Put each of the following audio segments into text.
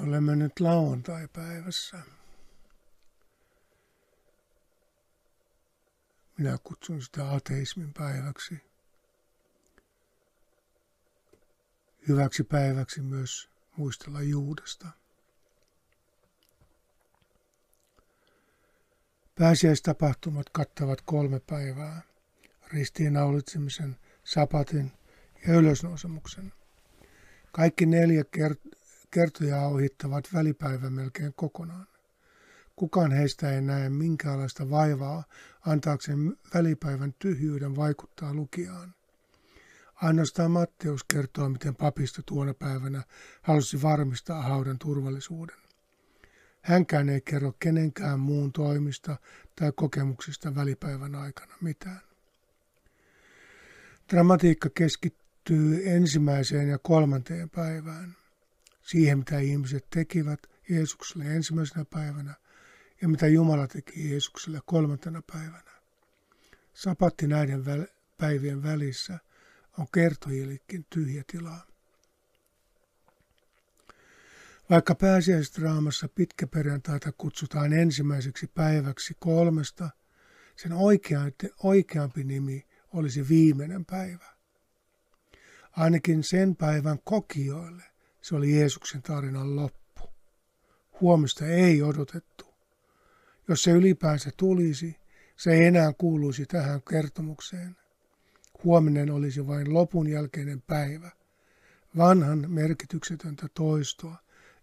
Me olemme nyt lauantai-päivässä. Minä kutsun sitä ateismin päiväksi. Hyväksi päiväksi myös muistella Juudesta. Pääsiäistapahtumat kattavat kolme päivää. Ristiinnaulitsemisen, sapatin ja ylösnousemuksen. Kaikki neljä kert- kertoja ohittavat välipäivän melkein kokonaan. Kukaan heistä ei näe minkäänlaista vaivaa antaakseen välipäivän tyhjyyden vaikuttaa lukijaan. Ainoastaan Matteus kertoo, miten papisto tuona päivänä halusi varmistaa haudan turvallisuuden. Hänkään ei kerro kenenkään muun toimista tai kokemuksista välipäivän aikana mitään. Dramatiikka keskittyy ensimmäiseen ja kolmanteen päivään, siihen mitä ihmiset tekivät Jeesukselle ensimmäisenä päivänä ja mitä Jumala teki Jeesukselle kolmantena päivänä. Sapatti näiden väl- päivien välissä on kertojillekin tyhjä tilaa. Vaikka pääsiäisdraamassa pitkäperjantaita kutsutaan ensimmäiseksi päiväksi kolmesta, sen oikeampi nimi olisi viimeinen päivä. Ainakin sen päivän kokijoille se oli Jeesuksen tarinan loppu. Huomista ei odotettu. Jos se ylipäänsä tulisi, se ei enää kuuluisi tähän kertomukseen. Huominen olisi vain lopun jälkeinen päivä, vanhan merkityksetöntä toistoa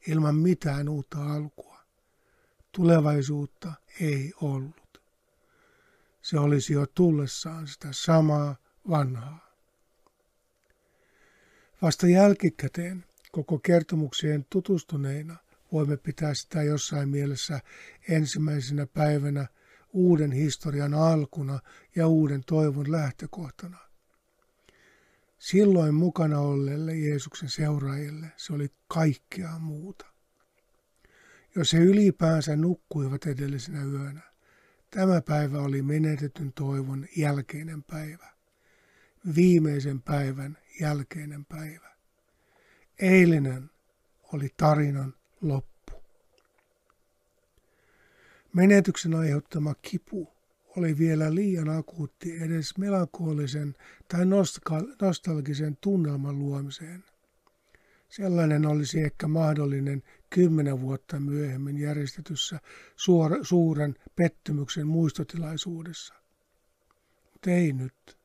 ilman mitään uutta alkua. Tulevaisuutta ei ollut. Se olisi jo tullessaan sitä samaa vanhaa. Vasta jälkikäteen koko kertomukseen tutustuneina voimme pitää sitä jossain mielessä ensimmäisenä päivänä uuden historian alkuna ja uuden toivon lähtökohtana. Silloin mukana olleille Jeesuksen seuraajille se oli kaikkea muuta. Jos he ylipäänsä nukkuivat edellisenä yönä, tämä päivä oli menetetyn toivon jälkeinen päivä. Viimeisen päivän jälkeinen päivä. Eilinen oli tarinan loppu. Menetyksen aiheuttama kipu oli vielä liian akuutti edes melankoolisen tai nostalgisen tunnelman luomiseen. Sellainen olisi ehkä mahdollinen kymmenen vuotta myöhemmin järjestetyssä suora, suuren pettymyksen muistotilaisuudessa. Mutta ei nyt.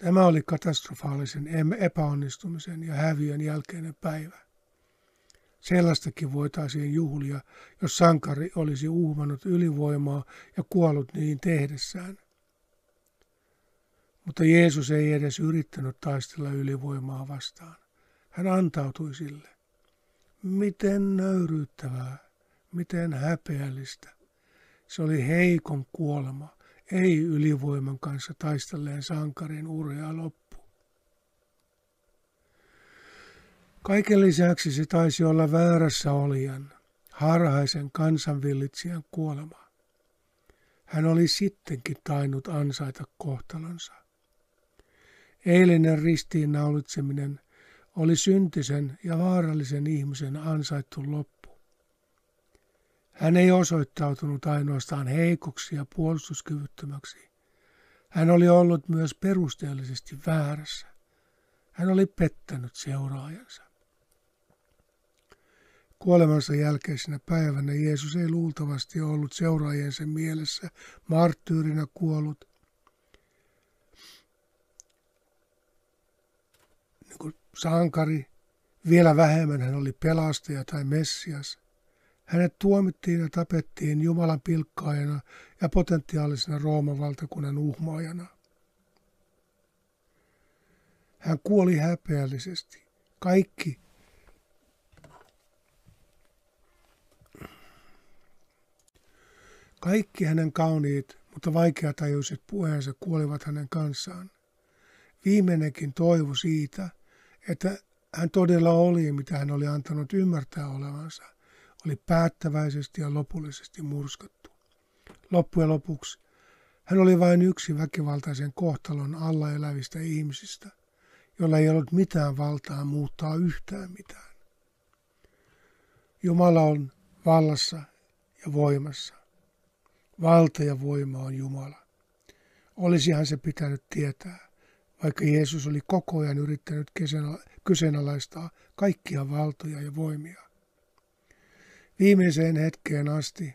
Tämä oli katastrofaalisen epäonnistumisen ja häviön jälkeinen päivä. Sellaistakin voitaisiin juhlia, jos sankari olisi uhmannut ylivoimaa ja kuollut niin tehdessään. Mutta Jeesus ei edes yrittänyt taistella ylivoimaa vastaan. Hän antautui sille. Miten nöyryyttävää, miten häpeällistä. Se oli heikon kuolema, ei ylivoiman kanssa taistelleen sankarin urhea loppu. Kaiken lisäksi se taisi olla väärässä olijan, harhaisen kansanvillitsijän kuolema. Hän oli sittenkin tainnut ansaita kohtalonsa. Eilinen ristiinnaulitseminen oli syntisen ja vaarallisen ihmisen ansaittu loppu. Hän ei osoittautunut ainoastaan heikoksi ja puolustuskyvyttömäksi. Hän oli ollut myös perusteellisesti väärässä. Hän oli pettänyt seuraajansa. Kuolemansa jälkeisenä päivänä Jeesus ei luultavasti ollut seuraajiensa mielessä marttyyrinä kuollut, niin kuin sankari, vielä vähemmän hän oli pelastaja tai messias. Hänet tuomittiin ja tapettiin Jumalan pilkkaajana ja potentiaalisena Rooman valtakunnan uhmaajana. Hän kuoli häpeällisesti. Kaikki Kaikki hänen kauniit, mutta vaikeatajuiset puheensa kuolivat hänen kanssaan. Viimeinenkin toivo siitä, että hän todella oli, mitä hän oli antanut ymmärtää olevansa, oli päättäväisesti ja lopullisesti murskattu. Loppujen lopuksi hän oli vain yksi väkivaltaisen kohtalon alla elävistä ihmisistä, jolla ei ollut mitään valtaa muuttaa yhtään mitään. Jumala on vallassa ja voimassa. Valta ja voima on Jumala. Olisihan se pitänyt tietää, vaikka Jeesus oli koko ajan yrittänyt kyseenalaistaa kaikkia valtoja ja voimia. Viimeiseen hetkeen asti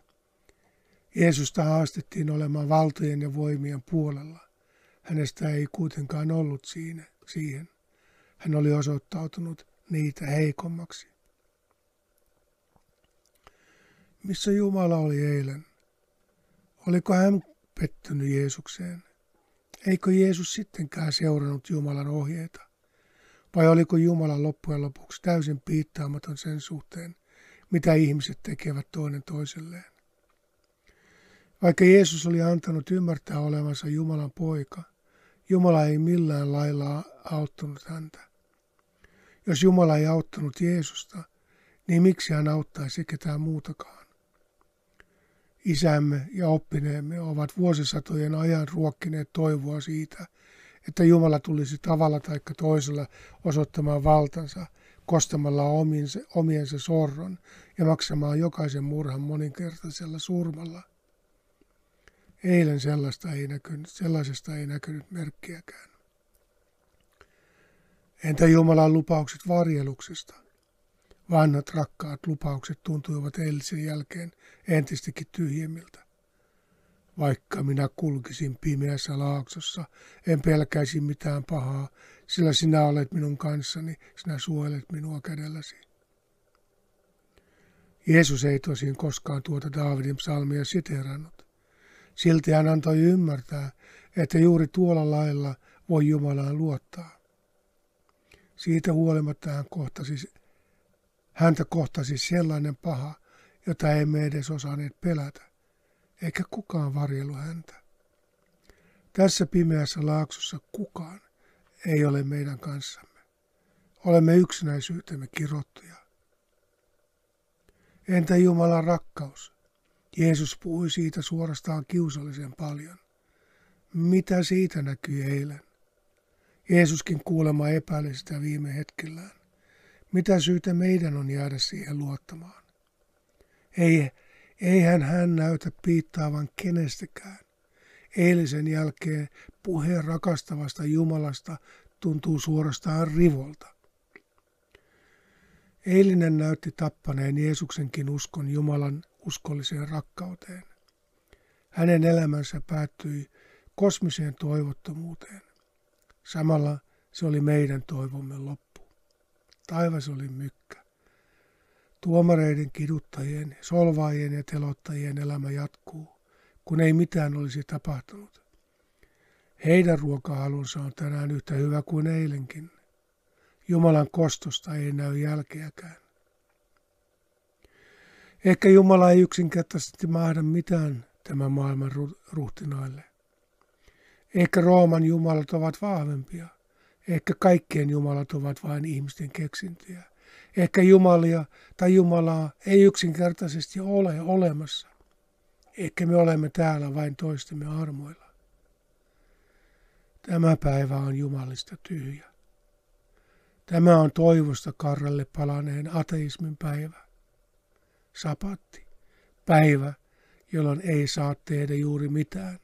Jeesusta haastettiin olemaan valtojen ja voimien puolella. Hänestä ei kuitenkaan ollut siinä, siihen. Hän oli osoittautunut niitä heikommaksi. Missä Jumala oli eilen? Oliko hän pettynyt Jeesukseen? Eikö Jeesus sittenkään seurannut Jumalan ohjeita? Vai oliko Jumala loppujen lopuksi täysin piittaamaton sen suhteen, mitä ihmiset tekevät toinen toiselleen? Vaikka Jeesus oli antanut ymmärtää olevansa Jumalan poika, Jumala ei millään lailla auttanut häntä. Jos Jumala ei auttanut Jeesusta, niin miksi hän auttaisi ketään muutakaan? Isämme ja oppineemme ovat vuosisatojen ajan ruokkineet toivoa siitä, että Jumala tulisi tavalla tai toisella osoittamaan valtansa, kostamalla omiensa, omiensa sorron ja maksamaan jokaisen murhan moninkertaisella surmalla – Eilen sellaista ei näkynyt, sellaisesta ei näkynyt merkkiäkään. Entä Jumalan lupaukset varjeluksesta? Vanhat rakkaat lupaukset tuntuivat eilisen jälkeen entistäkin tyhjemmiltä. Vaikka minä kulkisin pimeässä laaksossa, en pelkäisi mitään pahaa, sillä sinä olet minun kanssani, sinä suojelet minua kädelläsi. Jeesus ei tosin koskaan tuota Daavidin psalmia siterannut. Silti hän antoi ymmärtää, että juuri tuolla lailla voi Jumalaan luottaa. Siitä huolimatta hän kohtasi, häntä kohtasi sellainen paha, jota emme edes osanneet pelätä, eikä kukaan varjelu häntä. Tässä pimeässä laaksossa kukaan ei ole meidän kanssamme. Olemme yksinäisyytemme kirottuja. Entä Jumalan rakkaus? Jeesus puhui siitä suorastaan kiusallisen paljon. Mitä siitä näkyi eilen? Jeesuskin kuulemma epäili sitä viime hetkellään. Mitä syytä meidän on jäädä siihen luottamaan? Ei, eihän hän näytä piittaavan kenestäkään. Eilisen jälkeen puheen rakastavasta Jumalasta tuntuu suorastaan rivolta. Eilinen näytti tappaneen Jeesuksenkin uskon Jumalan uskolliseen rakkauteen. Hänen elämänsä päättyi kosmiseen toivottomuuteen. Samalla se oli meidän toivomme loppu. Taivas oli mykkä. Tuomareiden, kiduttajien, solvaajien ja telottajien elämä jatkuu, kun ei mitään olisi tapahtunut. Heidän ruokahalunsa on tänään yhtä hyvä kuin eilenkin. Jumalan kostosta ei näy jälkeäkään. Ehkä Jumala ei yksinkertaisesti mahda mitään tämän maailman ruhtinaille. Ehkä Rooman jumalat ovat vahvempia. Ehkä kaikkien jumalat ovat vain ihmisten keksintöjä. Ehkä jumalia tai Jumalaa ei yksinkertaisesti ole olemassa. Ehkä me olemme täällä vain toistemme armoilla. Tämä päivä on Jumalista tyhjä. Tämä on toivosta karralle palaneen ateismin päivä sapatti, päivä, jolloin ei saa tehdä juuri mitään.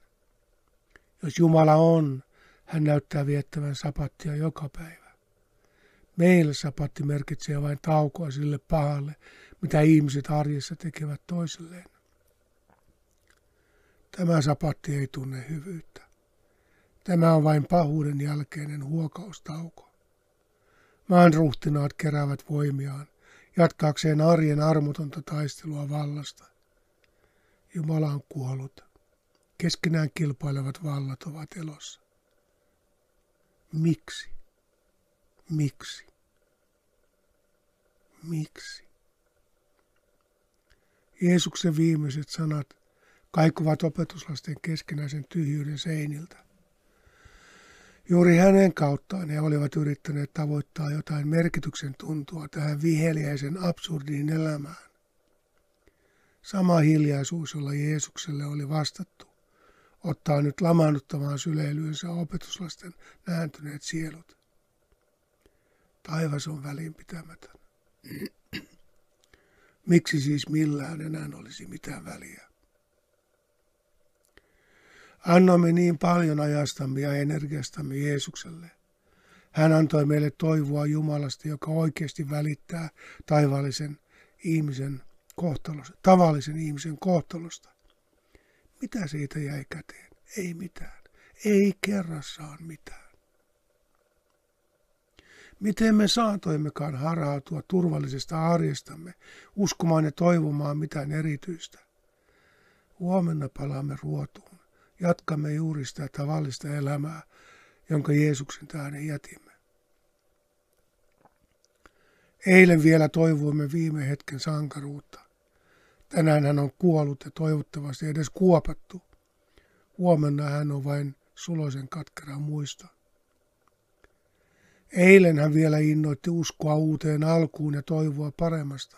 Jos Jumala on, hän näyttää viettävän sapattia joka päivä. Meillä sapatti merkitsee vain taukoa sille pahalle, mitä ihmiset arjessa tekevät toisilleen. Tämä sapatti ei tunne hyvyyttä. Tämä on vain pahuuden jälkeinen huokaustauko. Maan ruhtinaat keräävät voimiaan jatkaakseen arjen armotonta taistelua vallasta. Jumala on kuollut. Keskenään kilpailevat vallat ovat elossa. Miksi? Miksi? Miksi? Jeesuksen viimeiset sanat kaikuvat opetuslasten keskinäisen tyhjyyden seiniltä. Juuri hänen kauttaan he olivat yrittäneet tavoittaa jotain merkityksen tuntua tähän viheliäisen absurdiin elämään. Sama hiljaisuus, jolla Jeesukselle oli vastattu, ottaa nyt lamaannuttavaan syleilyynsä opetuslasten nääntyneet sielut. Taivas on välinpitämätön. Miksi siis millään enää olisi mitään väliä? Annoimme niin paljon ajastamme ja energiastamme Jeesukselle. Hän antoi meille toivoa Jumalasta, joka oikeasti välittää taivaallisen ihmisen kohtalosta, tavallisen ihmisen kohtalosta. Mitä siitä jäi käteen? Ei mitään. Ei kerrassaan mitään. Miten me saatoimmekaan harhautua turvallisesta arjestamme, uskomaan ja toivomaan mitään erityistä? Huomenna palaamme ruotuun. Jatkamme juuri sitä tavallista elämää, jonka Jeesuksen tähden jätimme. Eilen vielä toivoimme viime hetken sankaruutta. Tänään hän on kuollut ja toivottavasti edes kuopattu. Huomenna hän on vain suloisen katkera muisto. Eilen hän vielä innoitti uskoa uuteen alkuun ja toivoa paremmasta.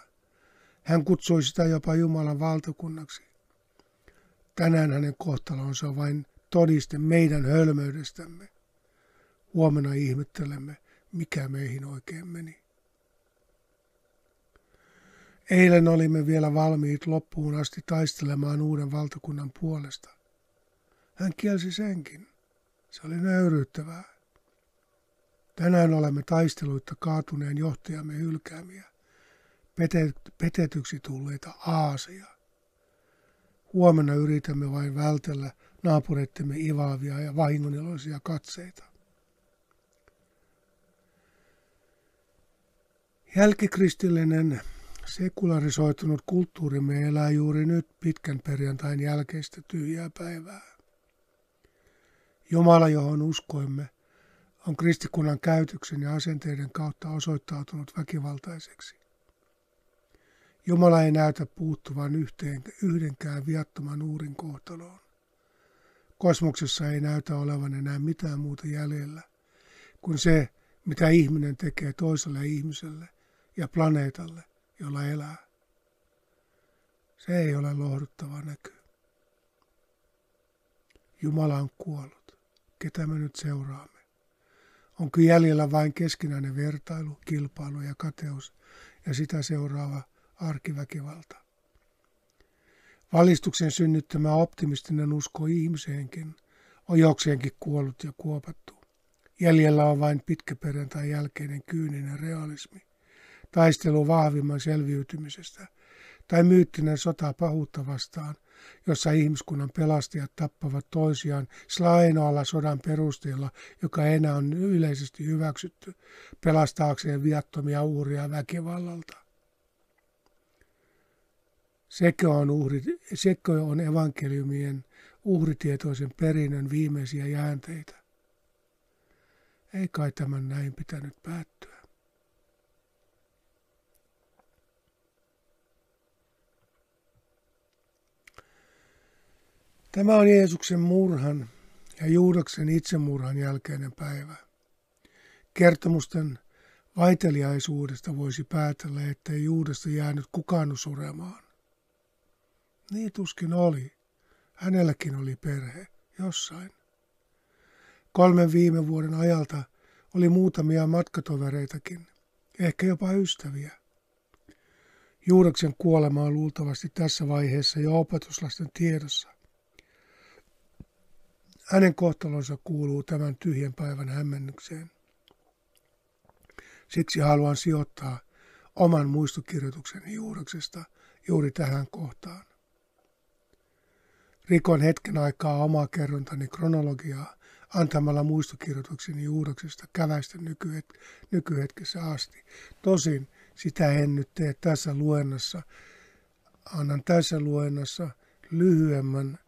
Hän kutsui sitä jopa Jumalan valtakunnaksi. Tänään hänen kohtalonsa on vain todiste meidän hölmöydestämme. Huomenna ihmettelemme, mikä meihin oikein meni. Eilen olimme vielä valmiit loppuun asti taistelemaan uuden valtakunnan puolesta. Hän kielsi senkin. Se oli nöyryyttävää. Tänään olemme taisteluita kaatuneen johtajamme hylkäämiä, petetyksi tulleita aaseja. Huomenna yritämme vain vältellä naapureittemme ivaavia ja vahingoniloisia katseita. Jälkikristillinen sekularisoitunut kulttuurimme elää juuri nyt pitkän perjantain jälkeistä tyhjää päivää. Jumala, johon uskoimme, on kristikunnan käytöksen ja asenteiden kautta osoittautunut väkivaltaiseksi. Jumala ei näytä puuttuvan yhteen, yhdenkään viattoman uurin kohtaloon. Kosmoksessa ei näytä olevan enää mitään muuta jäljellä kuin se, mitä ihminen tekee toiselle ihmiselle ja planeetalle, jolla elää. Se ei ole lohduttava näky. Jumala on kuollut. Ketä me nyt seuraamme? Onko jäljellä vain keskinäinen vertailu, kilpailu ja kateus ja sitä seuraava arkiväkivalta? Valistuksen synnyttämä optimistinen usko ihmiseenkin on jokseenkin kuollut ja kuopattu. Jäljellä on vain pitkäperjantai jälkeinen kyyninen realismi, taistelu vahvimman selviytymisestä tai myyttinen sota pahuutta vastaan, jossa ihmiskunnan pelastajat tappavat toisiaan sillä ainoalla sodan perusteella, joka enää on yleisesti hyväksytty, pelastaakseen viattomia uhria väkivallalta. Sekö on, uhri, sekö on evankeliumien uhritietoisen perinnön viimeisiä jäänteitä? Ei kai tämän näin pitänyt päättyä. Tämä on Jeesuksen murhan ja Juudaksen itsemurhan jälkeinen päivä. Kertomusten vaiteliaisuudesta voisi päätellä, ettei Juudasta jäänyt kukaan suremaan. Niin tuskin oli. Hänelläkin oli perhe, jossain. Kolmen viime vuoden ajalta oli muutamia matkatovereitakin, ehkä jopa ystäviä. Juudaksen kuolema on luultavasti tässä vaiheessa jo opetuslasten tiedossa. Hänen kohtalonsa kuuluu tämän tyhjän päivän hämmennykseen. Siksi haluan sijoittaa oman muistokirjoitukseni juureksesta juuri tähän kohtaan. Rikon hetken aikaa omaa kerrontani kronologiaa antamalla muistokirjoitukseni juureksesta käväistä nykyhet- nykyhetkessä asti. Tosin sitä en nyt tee tässä luennassa. Annan tässä luennassa lyhyemmän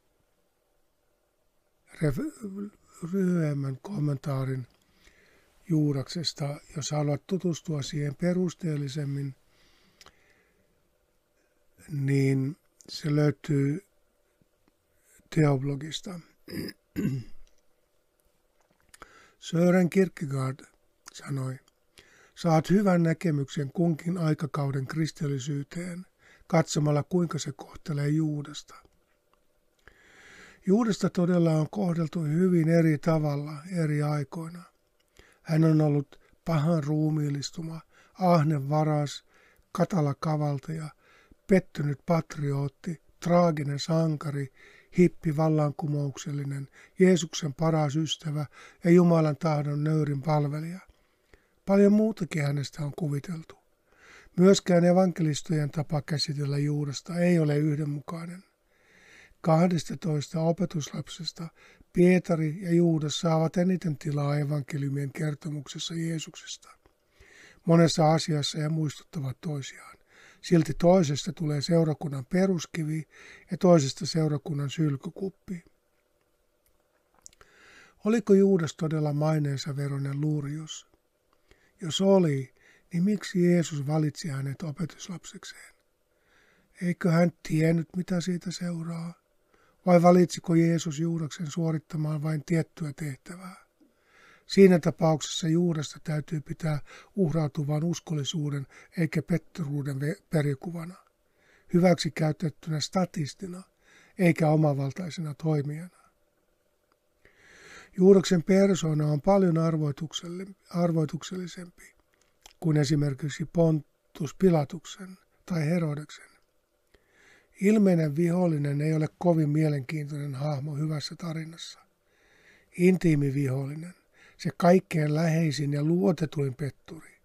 lyhyemmän kommentaarin Juuraksesta, jos haluat tutustua siihen perusteellisemmin, niin se löytyy teoblogista. Sören Kierkegaard sanoi, saat hyvän näkemyksen kunkin aikakauden kristillisyyteen katsomalla kuinka se kohtelee Juudasta. Juudesta todella on kohdeltu hyvin eri tavalla eri aikoina. Hän on ollut pahan ruumiillistuma, ahne varas, katala kavaltaja, pettynyt patriootti, traaginen sankari, hippi vallankumouksellinen, Jeesuksen paras ystävä ja Jumalan tahdon nöyrin palvelija. Paljon muutakin hänestä on kuviteltu. Myöskään evankelistojen tapa käsitellä Juudasta ei ole yhdenmukainen. 12 opetuslapsesta Pietari ja Juudas saavat eniten tilaa evankeliumien kertomuksessa Jeesuksesta. Monessa asiassa he muistuttavat toisiaan. Silti toisesta tulee seurakunnan peruskivi ja toisesta seurakunnan sylkykuppi. Oliko Juudas todella maineensa veronen luurius? Jos oli, niin miksi Jeesus valitsi hänet opetuslapsekseen? Eikö hän tiennyt, mitä siitä seuraa? Vai valitsiko Jeesus Juudaksen suorittamaan vain tiettyä tehtävää? Siinä tapauksessa Juudasta täytyy pitää uhrautuvan uskollisuuden eikä petturuuden perikuvana, hyväksi käytettynä statistina eikä omavaltaisena toimijana. Juudaksen persona on paljon arvoituksellisempi kuin esimerkiksi Pontus Pilatuksen tai Herodeksen. Ilmeinen vihollinen ei ole kovin mielenkiintoinen hahmo hyvässä tarinassa. Intiimi vihollinen, se kaikkein läheisin ja luotetuin petturi,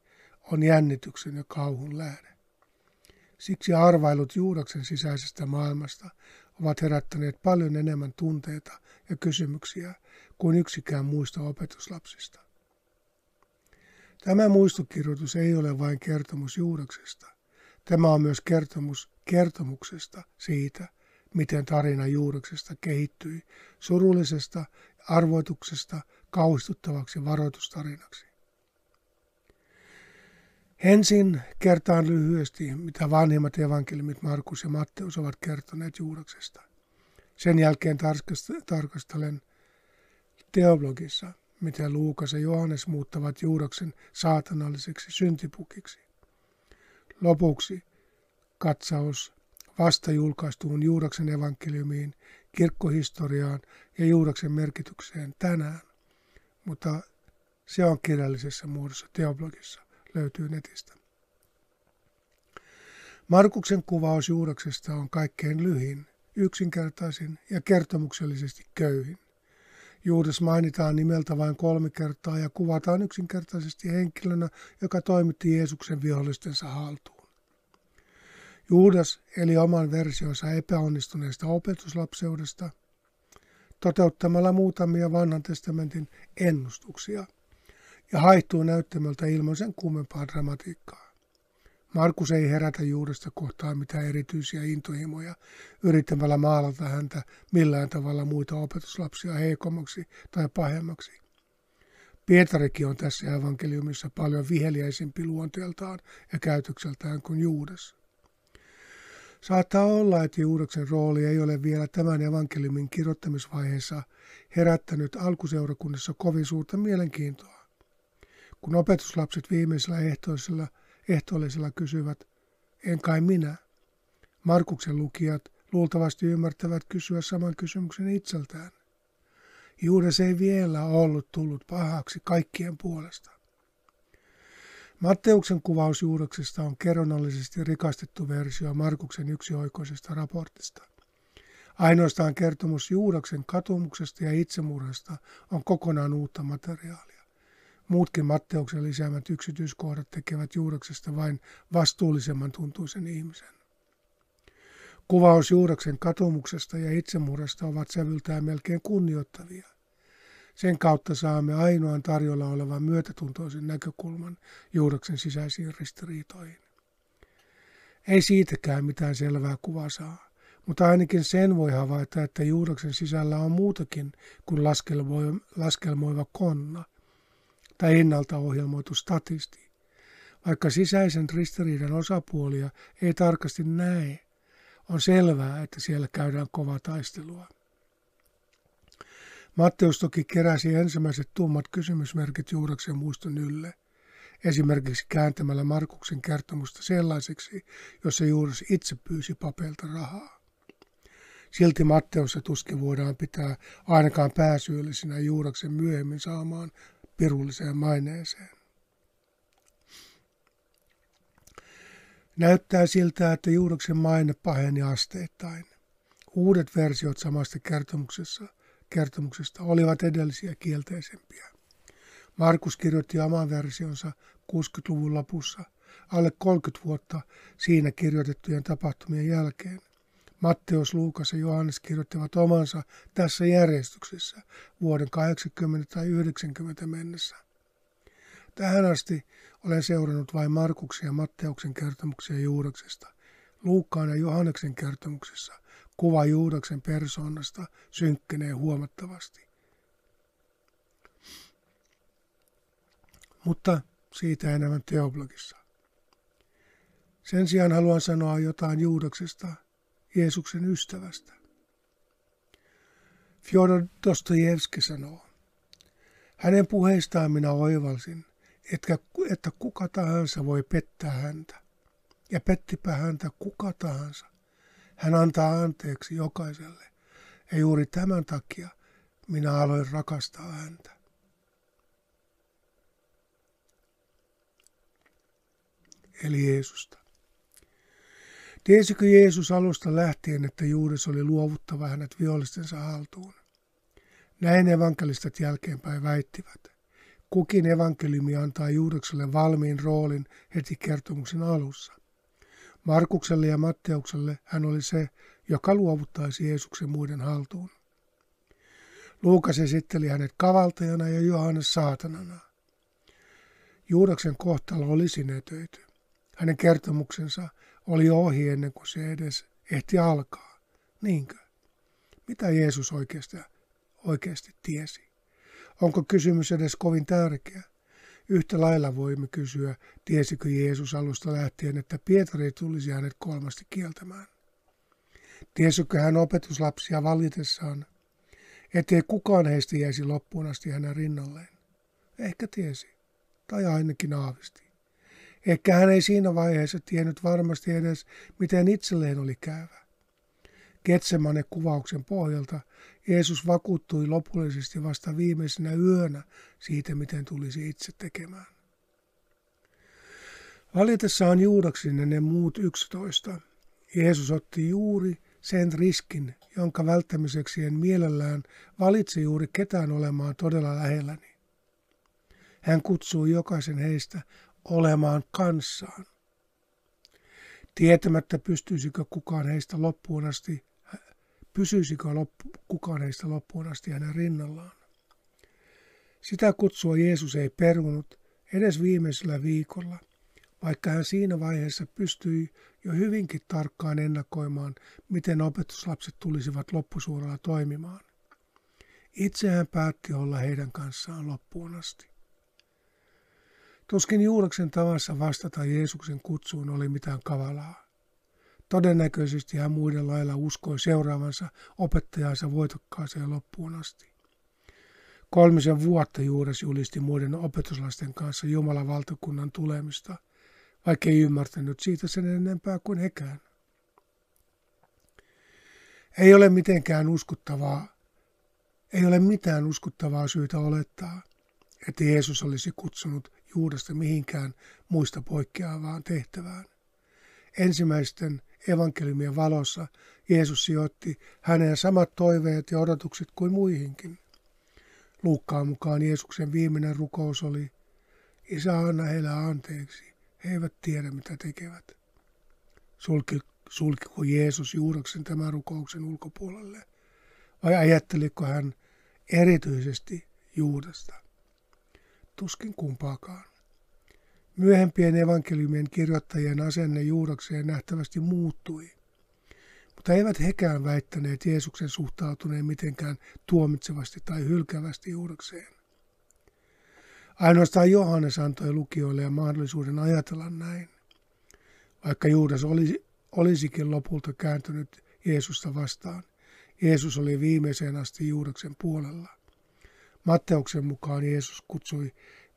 on jännityksen ja kauhun lähde. Siksi arvailut Juudaksen sisäisestä maailmasta ovat herättäneet paljon enemmän tunteita ja kysymyksiä kuin yksikään muista opetuslapsista. Tämä muistokirjoitus ei ole vain kertomus Juudaksesta. Tämä on myös kertomus kertomuksesta siitä, miten tarina Juudaksesta kehittyi surullisesta arvoituksesta kauhistuttavaksi varoitustarinaksi. Ensin kertaan lyhyesti, mitä vanhimmat evankeliumit Markus ja Matteus ovat kertoneet Juudaksesta. Sen jälkeen tarkastelen teologissa, miten Luukas ja Johannes muuttavat Juudaksen saatanalliseksi syntipukiksi. Lopuksi katsaus vasta julkaistuun Juudaksen evankeliumiin, kirkkohistoriaan ja Juudaksen merkitykseen tänään, mutta se on kirjallisessa muodossa teoblogissa, löytyy netistä. Markuksen kuvaus Juudaksesta on kaikkein lyhin, yksinkertaisin ja kertomuksellisesti köyhin. Juudas mainitaan nimeltä vain kolme kertaa ja kuvataan yksinkertaisesti henkilönä, joka toimitti Jeesuksen vihollistensa haltuun. Juudas eli oman versionsa epäonnistuneesta opetuslapseudesta toteuttamalla muutamia vanhan testamentin ennustuksia ja haihtuu näyttämöltä ilman sen kummempaa dramatiikkaa. Markus ei herätä Juudasta kohtaan mitään erityisiä intohimoja yrittämällä maalata häntä millään tavalla muita opetuslapsia heikommaksi tai pahemmaksi. Pietarikin on tässä evankeliumissa paljon viheliäisempi luonteeltaan ja käytökseltään kuin Juudas. Saattaa olla, että Juudaksen rooli ei ole vielä tämän evankeliumin kirjoittamisvaiheessa herättänyt alkuseurakunnassa kovin suurta mielenkiintoa. Kun opetuslapset viimeisellä ehtoisella, ehtoollisella kysyvät, en kai minä, Markuksen lukijat luultavasti ymmärtävät kysyä saman kysymyksen itseltään. Juudas ei vielä ollut tullut pahaksi kaikkien puolesta. Matteuksen kuvaus Juudaksesta on kerronnallisesti rikastettu versio Markuksen yksioikoisesta raportista. Ainoastaan kertomus Juudaksen katumuksesta ja itsemurhasta on kokonaan uutta materiaalia. Muutkin Matteuksen lisäämät yksityiskohdat tekevät Juudaksesta vain vastuullisemman tuntuisen ihmisen. Kuvaus Juudaksen katumuksesta ja itsemurhasta ovat sävyltään melkein kunnioittavia – sen kautta saamme ainoan tarjolla olevan myötätuntoisen näkökulman Juudaksen sisäisiin ristiriitoihin. Ei siitäkään mitään selvää kuvaa saa, mutta ainakin sen voi havaita, että Juudaksen sisällä on muutakin kuin laskelmoiva konna tai ennalta ohjelmoitu statisti. Vaikka sisäisen ristiriidan osapuolia ei tarkasti näe, on selvää, että siellä käydään kovaa taistelua. Matteus toki keräsi ensimmäiset tummat kysymysmerkit Juudaksen muiston ylle, esimerkiksi kääntämällä Markuksen kertomusta sellaiseksi, jossa Juudas itse pyysi papeilta rahaa. Silti Matteussa tuskin voidaan pitää ainakaan pääsyyllisinä Juudaksen myöhemmin saamaan pirulliseen maineeseen. Näyttää siltä, että Juudaksen maine paheni asteittain. Uudet versiot samasta kertomuksessa, kertomuksesta olivat edellisiä kielteisempiä. Markus kirjoitti oman versionsa 60-luvun lopussa, alle 30 vuotta siinä kirjoitettujen tapahtumien jälkeen. Matteus, Luukas ja Johannes kirjoittivat omansa tässä järjestyksessä vuoden 80 tai 90 mennessä. Tähän asti olen seurannut vain Markuksen ja Matteuksen kertomuksia Juudaksesta. Luukkaan ja Johanneksen kertomuksessa kuva Juudaksen persoonasta synkkenee huomattavasti. Mutta siitä enemmän teoblogissa. Sen sijaan haluan sanoa jotain Juudaksesta, Jeesuksen ystävästä. Fyodor Dostojevski sanoo, hänen puheistaan minä oivalsin, että, että kuka tahansa voi pettää häntä. Ja pettipä häntä kuka tahansa. Hän antaa anteeksi jokaiselle. Ja juuri tämän takia minä aloin rakastaa häntä. Eli Jeesusta. Tiesikö Jeesus alusta lähtien, että Juudas oli luovuttava hänet vihollistensa haltuun? Näin evankelistat jälkeenpäin väittivät. Kukin evankeliumi antaa Juudakselle valmiin roolin heti kertomuksen alussa. Markukselle ja Matteukselle hän oli se, joka luovuttaisi Jeesuksen muiden haltuun. Luukas esitteli hänet kavaltajana ja Johannes saatanana. Juudaksen kohtalo oli sinetöity. Hänen kertomuksensa oli ohi ennen kuin se edes ehti alkaa. Niinkö? Mitä Jeesus oikeasti, oikeasti tiesi? Onko kysymys edes kovin tärkeä? Yhtä lailla voimme kysyä, tiesikö Jeesus alusta lähtien, että Pietari tulisi hänet kolmasti kieltämään. Tiesikö hän opetuslapsia valitessaan, ettei kukaan heistä jäisi loppuun asti hänen rinnalleen? Ehkä tiesi, tai ainakin aavisti. Ehkä hän ei siinä vaiheessa tiennyt varmasti edes, miten itselleen oli käyvä. Getsemane kuvauksen pohjalta Jeesus vakuuttui lopullisesti vasta viimeisenä yönä siitä, miten tulisi itse tekemään. Valitessaan Juudaksin ne muut yksitoista, Jeesus otti juuri sen riskin, jonka välttämiseksi en mielellään valitse juuri ketään olemaan todella lähelläni. Hän kutsuu jokaisen heistä olemaan kanssaan. Tietämättä pystyisikö kukaan heistä loppuun asti, pysyisikö loppu, kukaan heistä loppuun asti hänen rinnallaan. Sitä kutsua Jeesus ei perunut edes viimeisellä viikolla, vaikka hän siinä vaiheessa pystyi jo hyvinkin tarkkaan ennakoimaan, miten opetuslapset tulisivat loppusuoralla toimimaan. Itse hän päätti olla heidän kanssaan loppuun asti. Tuskin Juureksen tavassa vastata Jeesuksen kutsuun oli mitään kavalaa. Todennäköisesti hän muiden lailla uskoi seuraavansa opettajansa voitokkaaseen loppuun asti. Kolmisen vuotta Juudas julisti muiden opetuslasten kanssa Jumalan valtakunnan tulemista, vaikka ei ymmärtänyt siitä sen enempää kuin hekään. Ei ole mitenkään uskottavaa, ei ole mitään uskottavaa syytä olettaa, että Jeesus olisi kutsunut Juudasta mihinkään muista poikkeavaan tehtävään. Ensimmäisten evankeliumien valossa Jeesus sijoitti hänen samat toiveet ja odotukset kuin muihinkin. Luukkaan mukaan Jeesuksen viimeinen rukous oli, Isä anna heille anteeksi, he eivät tiedä mitä tekevät. Sulki, sulkiko Jeesus juuraksen tämän rukouksen ulkopuolelle vai ajatteliko hän erityisesti Juudasta? tuskin kumpaakaan. Myöhempien evankeliumien kirjoittajien asenne juurakseen nähtävästi muuttui, mutta eivät hekään väittäneet Jeesuksen suhtautuneen mitenkään tuomitsevasti tai hylkävästi juurakseen. Ainoastaan Johannes antoi lukijoille mahdollisuuden ajatella näin. Vaikka Juudas olisi, olisikin lopulta kääntynyt Jeesusta vastaan, Jeesus oli viimeiseen asti Juudaksen puolella. Matteuksen mukaan Jeesus kutsui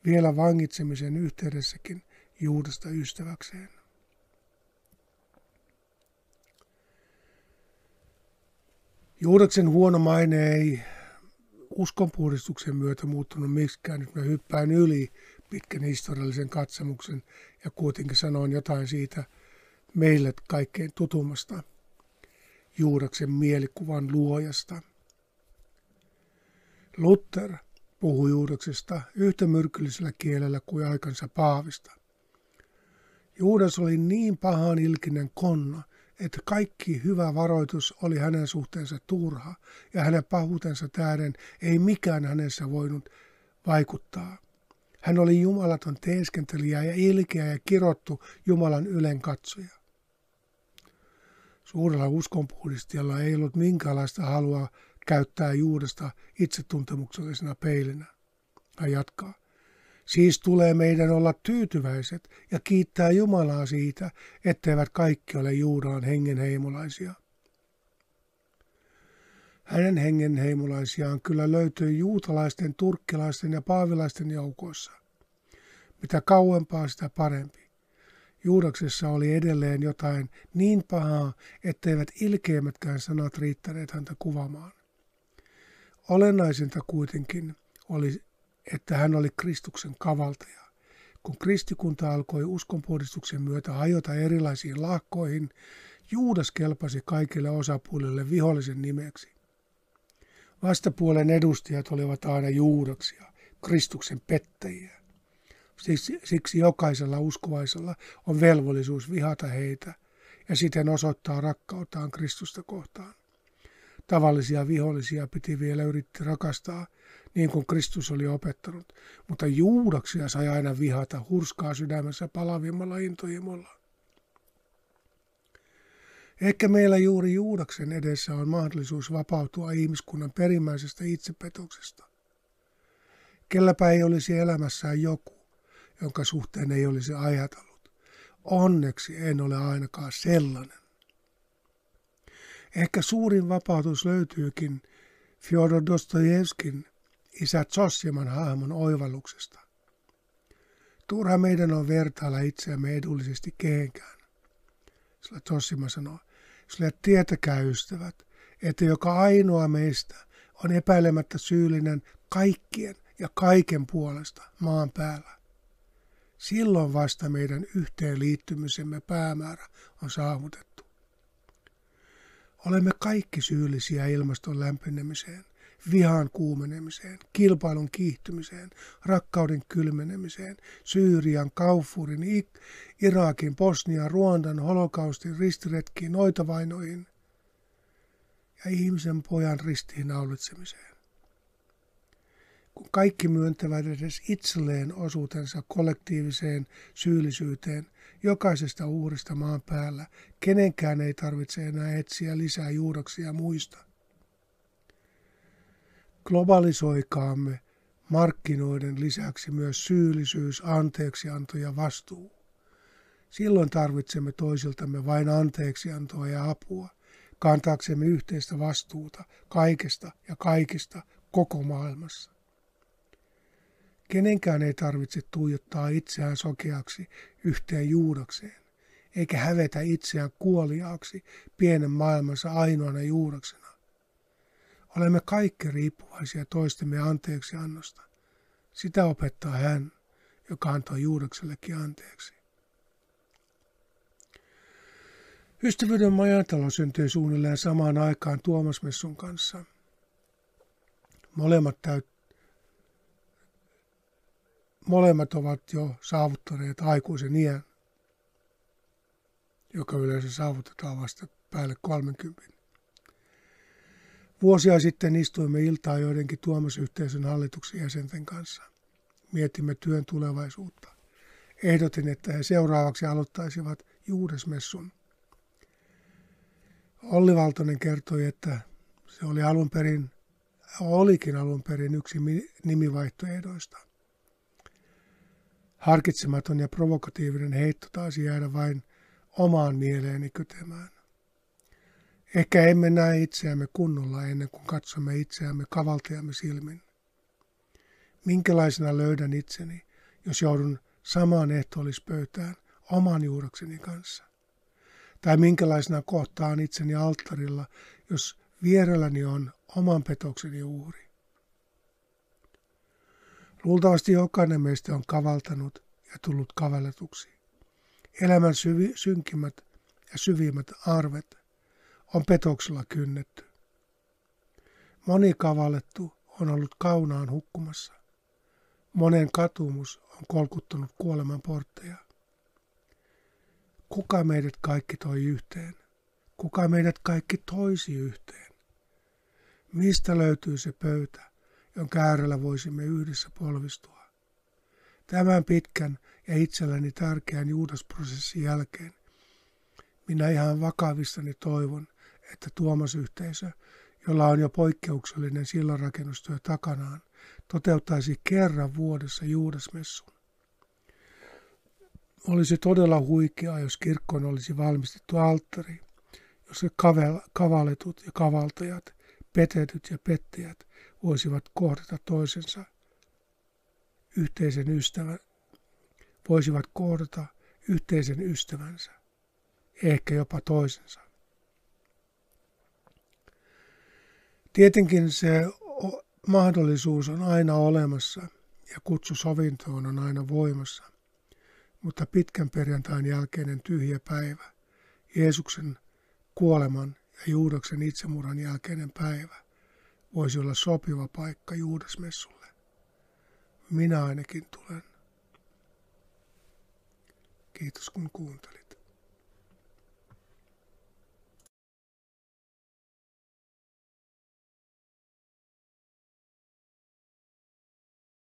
vielä vangitsemisen yhteydessäkin Juudasta ystäväkseen. Juudaksen huono maine ei uskonpuhdistuksen myötä muuttunut miksikään. Nyt mä hyppään yli pitkän historiallisen katsomuksen ja kuitenkin sanoin jotain siitä, meille kaikkein tutummasta Juudaksen mielikuvan luojasta. Luther puhui Juudaksesta yhtä myrkyllisellä kielellä kuin aikansa Paavista. Juudas oli niin pahan ilkinen konna, että kaikki hyvä varoitus oli hänen suhteensa turha ja hänen pahuutensa tähden ei mikään hänessä voinut vaikuttaa. Hän oli jumalaton teeskentelijä ja ilkeä ja kirottu Jumalan ylen katsoja. Suurella uskonpuhdistijalla ei ollut minkäänlaista halua käyttää juudesta itsetuntemuksellisena peilinä. Hän jatkaa. Siis tulee meidän olla tyytyväiset ja kiittää Jumalaa siitä, etteivät kaikki ole Juudaan hengenheimolaisia. Hänen hengenheimolaisiaan kyllä löytyi juutalaisten, turkkilaisten ja paavilaisten joukossa. Mitä kauempaa, sitä parempi. Juudaksessa oli edelleen jotain niin pahaa, etteivät ilkeimmätkään sanat riittäneet häntä kuvamaan. Olennaisinta kuitenkin oli, että hän oli Kristuksen kavaltaja. Kun kristikunta alkoi uskonpuhdistuksen myötä hajota erilaisiin lahkoihin, Juudas kelpasi kaikille osapuolille vihollisen nimeksi. Vastapuolen edustajat olivat aina Juudaksia, Kristuksen pettäjiä. Siksi, siksi jokaisella uskovaisella on velvollisuus vihata heitä ja siten osoittaa rakkauttaan Kristusta kohtaan. Tavallisia vihollisia piti vielä yritti rakastaa, niin kuin Kristus oli opettanut, mutta juudaksia sai aina vihata hurskaa sydämessä palavimmalla intohimolla. Ehkä meillä juuri Juudaksen edessä on mahdollisuus vapautua ihmiskunnan perimmäisestä itsepetoksesta. Kelläpä ei olisi elämässään joku, jonka suhteen ei olisi ajatellut. Onneksi en ole ainakaan sellainen. Ehkä suurin vapautus löytyykin Fyodor Dostojevskin isä Zossiman hahmon oivalluksesta. Turha meidän on vertailla itseämme edullisesti kehenkään. Sillä Zossima sanoo, sillä tietäkää ystävät, että joka ainoa meistä on epäilemättä syyllinen kaikkien ja kaiken puolesta maan päällä. Silloin vasta meidän yhteenliittymisemme päämäärä on saavutettu. Olemme kaikki syyllisiä ilmaston lämpenemiseen, vihan kuumenemiseen, kilpailun kiihtymiseen, rakkauden kylmenemiseen, Syyrian, Kaufurin, Irakin, Bosnian, Ruandan, holokaustin, ristiretkiin, noitavainoihin ja ihmisen pojan ristiin naulitsemiseen. Kun kaikki myöntävät edes itselleen osuutensa kollektiiviseen syyllisyyteen jokaisesta uurista maan päällä, kenenkään ei tarvitse enää etsiä lisää juudoksia muista – globalisoikaamme markkinoiden lisäksi myös syyllisyys, anteeksianto ja vastuu. Silloin tarvitsemme toisiltamme vain anteeksiantoa ja apua, kantaaksemme yhteistä vastuuta kaikesta ja kaikista koko maailmassa. Kenenkään ei tarvitse tuijottaa itseään sokeaksi yhteen juudakseen, eikä hävetä itseään kuoliaaksi pienen maailmansa ainoana juudaksena. Olemme kaikki riippuvaisia toistemme anteeksi annosta. Sitä opettaa hän, joka antoi Juudaksellekin anteeksi. Ystävyyden majatalo syntyi suunnilleen samaan aikaan Tuomasmessun kanssa. Molemmat, täyt... Molemmat ovat jo saavuttaneet aikuisen iän, joka yleensä saavutetaan vasta päälle 30. Vuosia sitten istuimme iltaa joidenkin Tuomas-yhteisön hallituksen jäsenten kanssa. Mietimme työn tulevaisuutta. Ehdotin, että he seuraavaksi aloittaisivat Juudesmessun. Olli Valtonen kertoi, että se oli alun perin, olikin alun perin yksi nimivaihtoehdoista. Harkitsematon ja provokatiivinen heitto taisi jäädä vain omaan mieleeni kytemään. Ehkä emme näe itseämme kunnolla ennen kuin katsomme itseämme kavaltajamme silmin. Minkälaisena löydän itseni, jos joudun samaan ehtoollispöytään oman juurakseni kanssa? Tai minkälaisena kohtaan itseni alttarilla, jos vierelläni on oman petokseni uhri? Luultavasti jokainen meistä on kavaltanut ja tullut kavalletuksi. Elämän syvi, synkimmät ja syvimmät arvet on petoksella kynnetty. Moni kavallettu on ollut kaunaan hukkumassa. Monen katumus on kolkuttanut kuoleman portteja. Kuka meidät kaikki toi yhteen? Kuka meidät kaikki toisi yhteen? Mistä löytyy se pöytä, jonka äärellä voisimme yhdessä polvistua? Tämän pitkän ja itselläni tärkeän juudasprosessin jälkeen minä ihan vakavissani toivon, että Tuomas-yhteisö, jolla on jo poikkeuksellinen sillanrakennustyö takanaan, toteuttaisi kerran vuodessa juudasmessun. Olisi todella huikeaa, jos kirkkoon olisi valmistettu alttari, jossa kavalletut ja kavaltajat, petetyt ja pettäjät voisivat kohdata toisensa yhteisen ystävän, voisivat kohdata yhteisen ystävänsä, ehkä jopa toisensa. Tietenkin se mahdollisuus on aina olemassa ja kutsu sovintoon on aina voimassa, mutta pitkän perjantain jälkeinen tyhjä päivä, Jeesuksen kuoleman ja Juudaksen itsemurhan jälkeinen päivä, voisi olla sopiva paikka Juudasmessulle. Minä ainakin tulen. Kiitos kun kuuntelit.